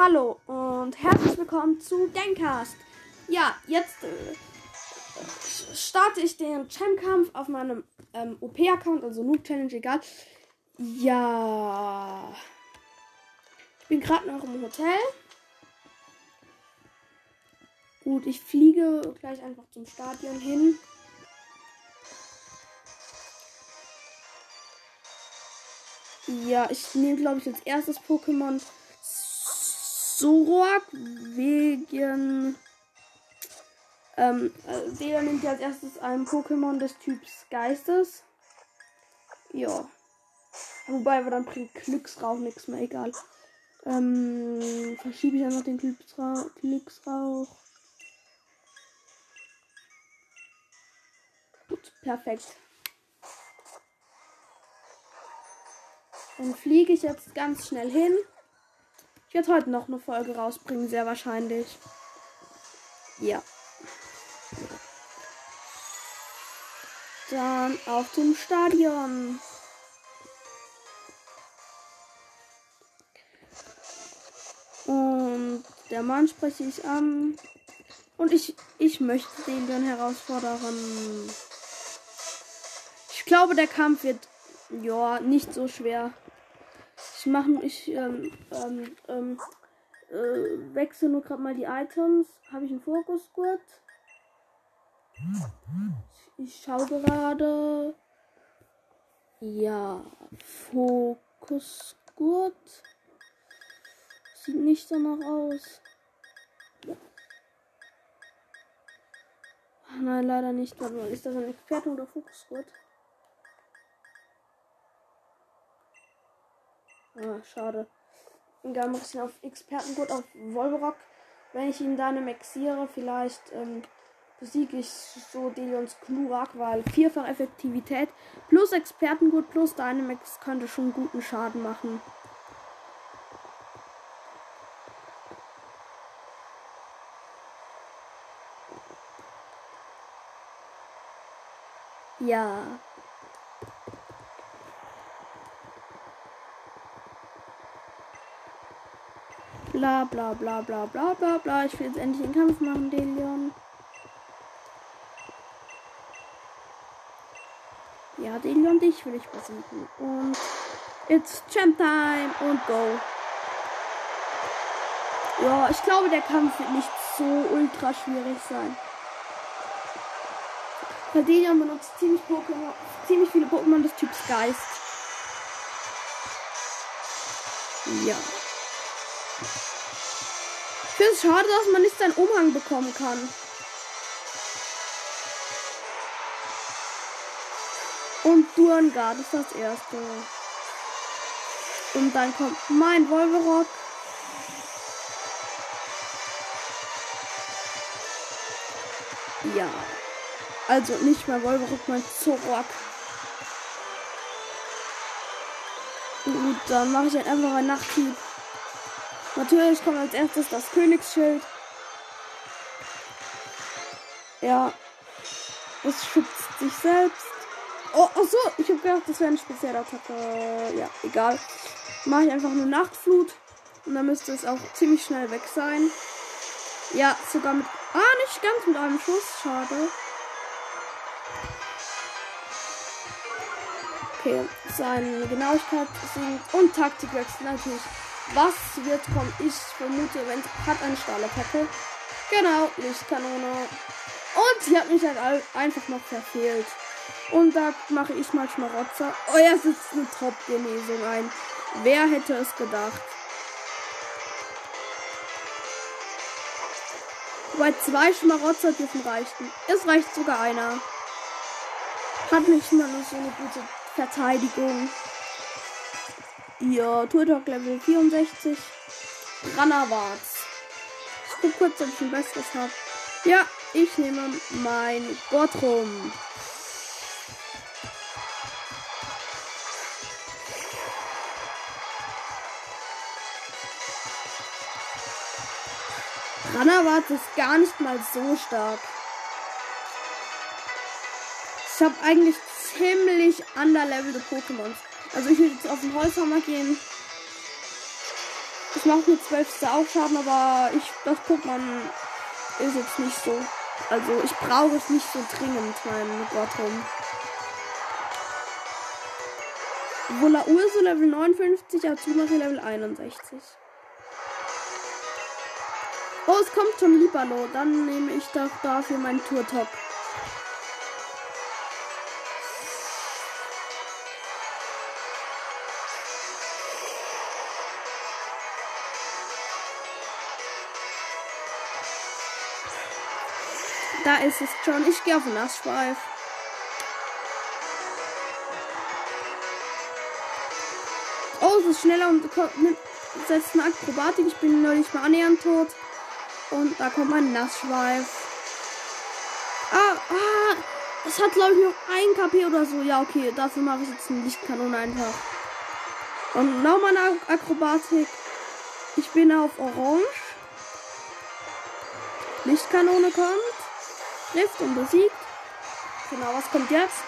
Hallo und herzlich willkommen zu Gamecast. Ja, jetzt äh, starte ich den Champ-Kampf auf meinem ähm, OP-Account, also Noob Challenge, egal. Ja. Ich bin gerade noch im Hotel. Gut, ich fliege gleich einfach zum Stadion hin. Ja, ich nehme, glaube ich, als erstes Pokémon Zoroark wegen. Ähm, äh, Wähler nimmt ja als erstes ein Pokémon des Typs Geistes. Ja. Wobei wir dann bringt Glücksrauch nichts mehr, egal. Ähm, verschiebe ich einfach den Glücksrauch. Glücksrauch. Gut, perfekt. Dann fliege ich jetzt ganz schnell hin. Ich werde heute noch eine Folge rausbringen, sehr wahrscheinlich. Ja. Dann auf dem Stadion. Und der Mann spreche ich an. Und ich, ich möchte den dann herausfordern. Ich glaube, der Kampf wird ja nicht so schwer. Ich mache, ich ähm, ähm, ähm, äh, wechsle nur gerade mal die Items. Habe ich einen Fokusgurt? Ich, ich schaue gerade. Ja, Fokusgurt. Sieht nicht danach aus. Ach nein, leider nicht. Ist das ein Experte oder Fokusgurt? Ah, schade. Egal, mache ich auf Expertengurt auf Wolverock. Wenn ich ihn dann maxiere, vielleicht ähm, besiege ich so Delions Glurak, weil vierfach Effektivität plus Expertengurt plus Dynamax könnte schon guten Schaden machen. Ja. Bla bla bla bla bla bla bla. Ich will jetzt endlich den Kampf machen, Delion. Ja, Delion, dich will ich besiegen. Und it's Champ Time und go. Ja, ich glaube, der Kampf wird nicht so ultra schwierig sein. Weil Delion benutzt ziemlich, Pokémon, ziemlich viele Pokémon des Typs Geist. Ja. Es schade, dass man nicht seinen Umhang bekommen kann. Und Durngard ist das erste. Und dann kommt mein Wolverock. Ja. Also nicht mein Wolverock, mein Zoroark. Gut, dann mache ich einfach ein Nachthieb. Natürlich kommt als erstes das Königsschild. Ja. Es schützt sich selbst. Oh, ach so, ich habe gedacht, das wäre eine spezielle Attacke. Ja, egal. Mache ich einfach eine Nachtflut. Und dann müsste es auch ziemlich schnell weg sein. Ja, sogar mit. Ah, nicht ganz mit einem Schuss. Schade. Okay, seine Genauigkeit sinkt und Taktikwechsel natürlich. Was wird kommen? Ich vermute, wenn hat eine Stahlattacke. Genau, Lichtkanone. Und sie hat mich halt einfach noch verfehlt. Und da mache ich mal Schmarotzer. Oh, er sitzt eine Top-Genesung ein. Wer hätte es gedacht? Bei zwei Schmarotzer dürfen reichen. Es reicht sogar einer. Hat nicht mal so eine gute Verteidigung. Ja, Turtok Level 64. Rannerwarts. Ich guck kurz, ob ich ein besseres habe. Ja, ich nehme mein Gottrum. Rannerwarts ist gar nicht mal so stark. Ich habe eigentlich ziemlich underlevelte Pokémon. Also ich will jetzt auf den Holzhammer gehen. Es macht nur 12 Schaden, aber ich, das Pokémon ist jetzt nicht so. Also ich brauche es nicht so dringend, mein Gottrum. Vola Urso Level 59, Azumari Level 61. Oh, es kommt schon Libalo. Dann nehme ich doch dafür meinen Tour-Top. Da ist es schon. Ich gehe auf den Nassschweif. Oh, es ist schneller und setzt eine Akrobatik. Ich bin nicht mal annähernd tot. Und da kommt mein Nassschweif. Ah, ah. Es hat, glaube ich, noch ein KP oder so. Ja, okay. Dafür mache ich jetzt eine Lichtkanone einfach. Und nochmal eine Akrobatik. Ich bin auf Orange. Lichtkanone kommt. Trifft und besiegt. Genau, was kommt jetzt?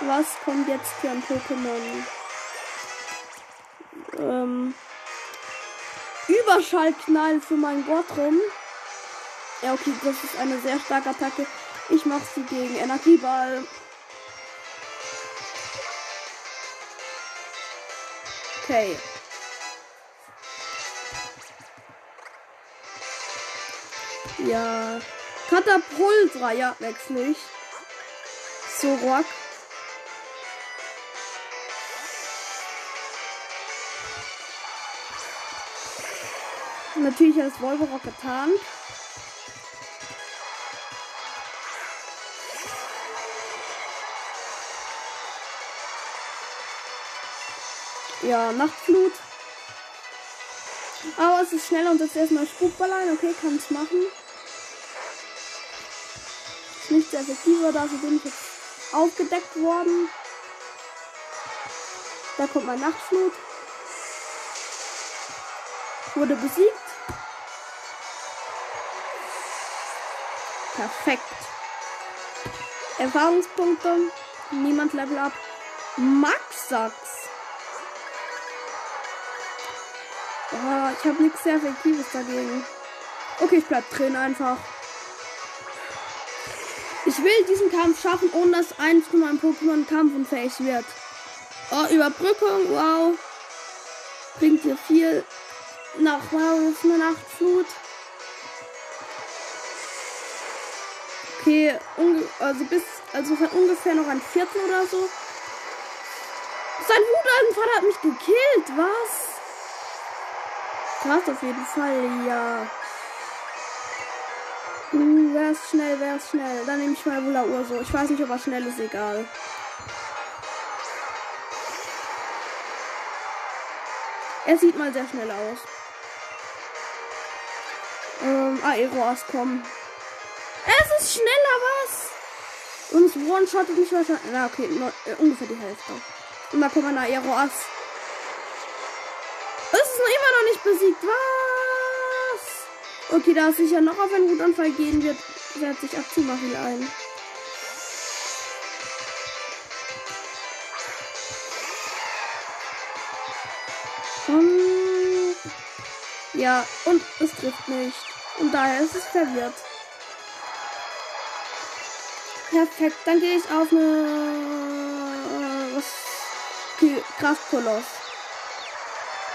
Was kommt jetzt für ein Pokémon? Ähm. Überschallknall für mein Gottrum. Ja, okay, das ist eine sehr starke Attacke. Ich mache sie gegen Energieball. Okay. Ja. Katapultra, ja, wechsle ich. So, Rock. Natürlich als Wolverock getan. Ja, Nachtflut. Aber es ist schneller und das erstmal Spukballein. Okay, kann es machen. Nicht sehr effektiver, dafür bin ich jetzt aufgedeckt worden. Da kommt mein Nachtflut. Wurde besiegt. Perfekt. Erfahrungspunkte. Niemand Level up. Max Sachs. Oh, ich habe nichts sehr Effektives dagegen. Okay, ich bleib drin einfach. Ich will diesen Kampf schaffen, ohne dass eins von meinen Pokémon kampfunfähig wird. Oh, Überbrückung, wow. Bringt hier viel. Nach, wow, ist eine Nachtflut. Okay, also bis, also es hat ungefähr noch ein Viertel oder so. Sein Wutanfall hat mich gekillt, was? Krass auf jeden Fall, ja. Uh, wer ist schnell, wer ist schnell? Dann nehme ich mal Wula Urso. Ich weiß nicht, ob er schnell ist, egal. Er sieht mal sehr schnell aus. Ähm, Aeroas kommen. Es ist schneller, was? Und es one-shottet nicht wahrscheinlich. Na, okay, no, äh, ungefähr die Hälfte. Und da kommt ein Aeroas. Es ist noch immer noch nicht besiegt. Was? Okay, da es sicher noch auf einen Wutanfall gehen wird, setzt sich Abzumachel ein. Um, ja, und es trifft nicht. Und daher ist es verwirrt. Perfekt, dann gehe ich auf eine. Äh, Kraftkoloss.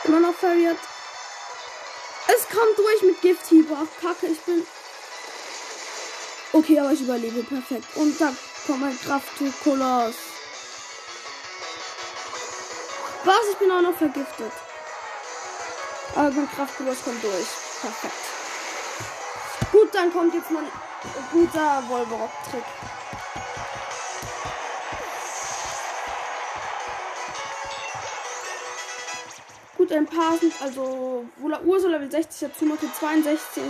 Immer noch verwirrt. Es kommt durch mit Gifthieber. Ach, Kacke, ich bin. Okay, aber ich überlebe. Perfekt. Und da kommt mein Kraftkoloss. Was? Ich bin auch noch vergiftet. Aber mein Kraftkoloss kommt durch. Perfekt. Gut, dann kommt jetzt mein guter Wolverock-Trick. Gut, ein paar sind also Urso Level 60, dazu noch 62.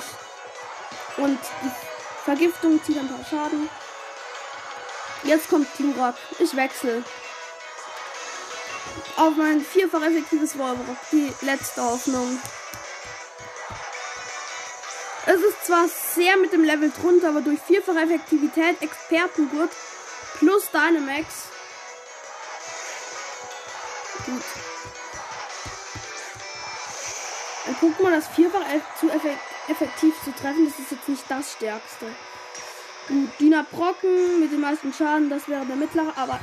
Und die Vergiftung zieht ein paar Schaden. Jetzt kommt Glurak. Ich wechsle. Auf mein vierfach effektives Wolverock. Die letzte Hoffnung. Es ist zwar sehr mit dem Level drunter, aber durch vierfache Effektivität, Expertengurt plus Dynamax. Gut. Ein Pokémon, das vierfach zu effektiv zu treffen, das ist jetzt nicht das stärkste. Gut, Dina Brocken mit dem meisten Schaden, das wäre der mittlere, aber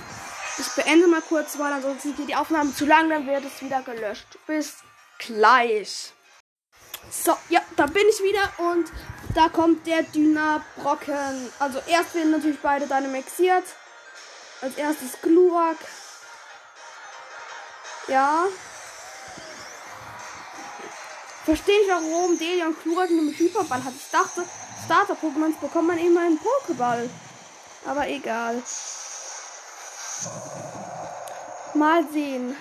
ich beende mal kurz, weil ansonsten geht die Aufnahme zu lang, dann wird es wieder gelöscht. Bis gleich. So, ja, da bin ich wieder und da kommt der Dynabrocken. Also erst werden natürlich beide Dynamaxiert. Als erstes Glurak. Ja. Verstehe ich, warum Delia und Glurak einen Hyperball hat. Ich dachte, Starter-Pokémons bekommt man immer einen Pokéball. Aber egal. Mal sehen.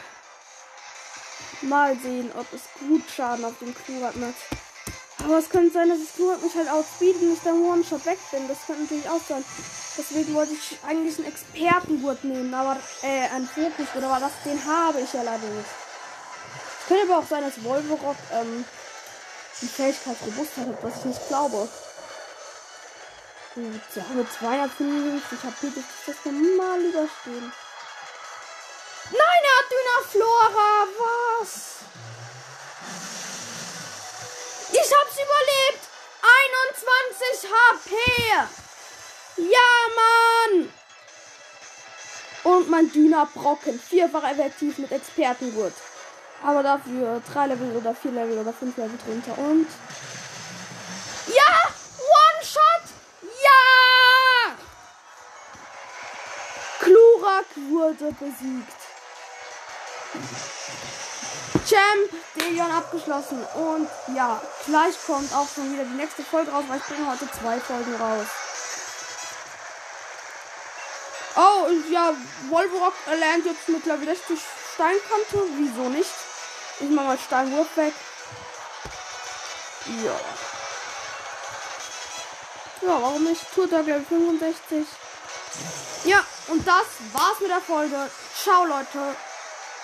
Mal sehen, ob es gut Schaden auf dem Klurat macht. Aber es könnte sein, dass das Klurat mich halt outspeedet und ich dann One-Shot weg bin. Das könnte natürlich auch sein. Deswegen wollte ich eigentlich einen Expertengurt nehmen, aber äh, ein Fokus oder war den habe ich ja leider nicht. Könnte aber auch sein, dass Wolverock ähm, die Fähigkeit Robustheit hat, was ich nicht glaube. Gut, so haben wir 255 HP, das ist das normal überstehen. Nein, er hat Dynaflora. Was? Ich hab's überlebt. 21 HP. Ja, Mann. Und mein Dynabrocken. Vierfach effektiv mit Expertengurt. Aber dafür drei Level oder vier Level oder fünf Level drunter. Und. Ja! One-Shot! Ja! Klurak wurde besiegt. Champ, Delion abgeschlossen. Und ja, gleich kommt auch schon wieder die nächste Folge raus, weil ich bringe heute zwei Folgen raus. Oh, und ja, Wolverock erlernt jetzt mit Level 60 Steinkante. Wieso nicht? Ich mach mal Steinwurf weg. Ja. Ja, warum nicht? Tourtag Level 65. Ja, und das war's mit der Folge. Ciao, Leute.